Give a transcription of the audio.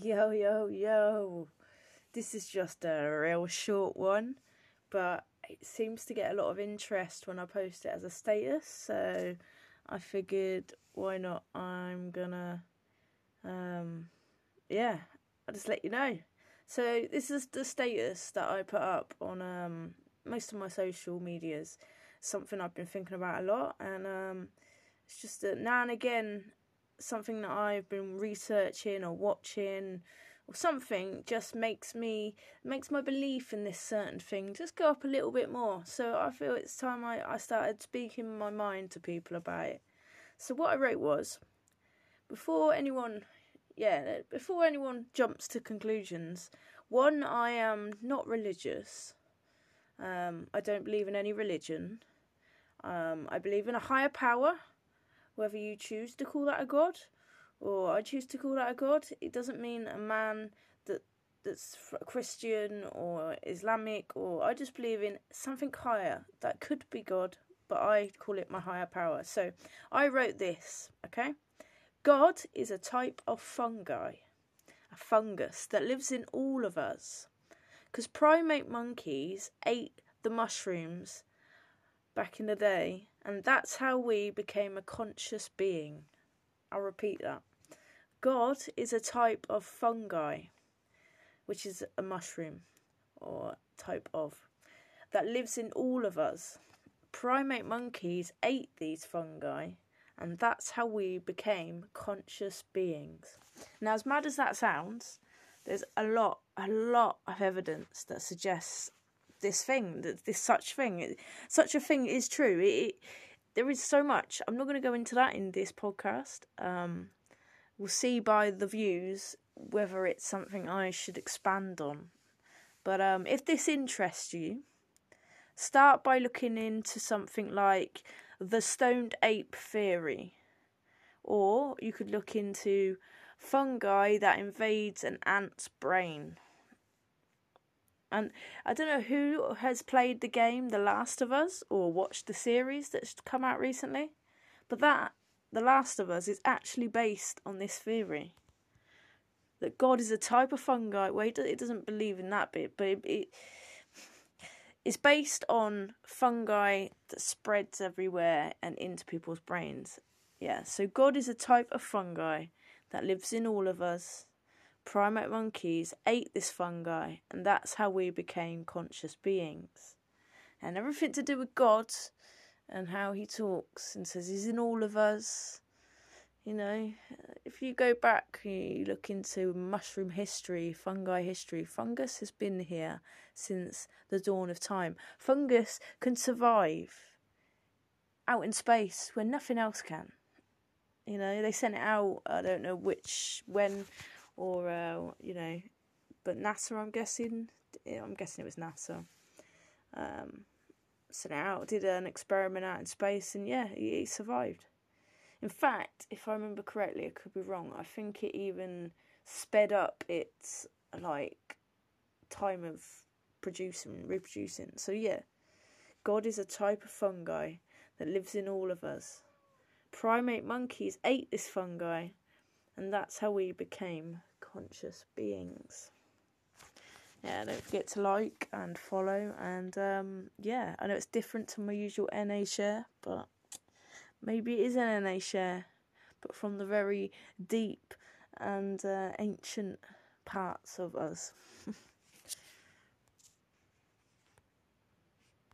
Yo, yo, yo. This is just a real short one, but it seems to get a lot of interest when I post it as a status, so I figured why not? I'm gonna, um, yeah, I'll just let you know. So, this is the status that I put up on um, most of my social medias, something I've been thinking about a lot, and um, it's just that now and again something that I've been researching or watching or something just makes me makes my belief in this certain thing just go up a little bit more. So I feel it's time I, I started speaking my mind to people about it. So what I wrote was before anyone yeah, before anyone jumps to conclusions, one, I am not religious. Um, I don't believe in any religion. Um, I believe in a higher power whether you choose to call that a god or I choose to call that a god, it doesn't mean a man that that's Christian or Islamic or I just believe in something higher that could be God, but I call it my higher power. So I wrote this, okay? God is a type of fungi, a fungus that lives in all of us. Because primate monkeys ate the mushrooms back in the day and that's how we became a conscious being. I'll repeat that. God is a type of fungi, which is a mushroom or type of, that lives in all of us. Primate monkeys ate these fungi, and that's how we became conscious beings. Now, as mad as that sounds, there's a lot, a lot of evidence that suggests this thing, this such thing, such a thing is true. It, it, there is so much. I'm not going to go into that in this podcast. Um, we'll see by the views whether it's something I should expand on. But um, if this interests you, start by looking into something like the stoned ape theory, or you could look into fungi that invades an ant's brain. And I don't know who has played the game The Last of Us or watched the series that's come out recently, but that The Last of Us is actually based on this theory that God is a type of fungi. Well, it doesn't believe in that bit, but it, it it's based on fungi that spreads everywhere and into people's brains. Yeah, so God is a type of fungi that lives in all of us primate monkeys ate this fungi, and that's how we became conscious beings. And everything to do with God and how he talks and says he's in all of us. You know, if you go back, you look into mushroom history, fungi history, fungus has been here since the dawn of time. Fungus can survive out in space where nothing else can. You know, they sent it out, I don't know which, when or uh, you know, but NASA, I'm guessing, I'm guessing it was NASA. Um, sent out, did an experiment out in space, and yeah, he, he survived. In fact, if I remember correctly, I could be wrong. I think it even sped up its like time of producing, reproducing. So yeah, God is a type of fungi that lives in all of us. Primate monkeys ate this fungi and that's how we became conscious beings. Yeah, don't forget to like and follow, and um, yeah, I know it's different to my usual NA share, but maybe it is an NA share, but from the very deep and uh, ancient parts of us.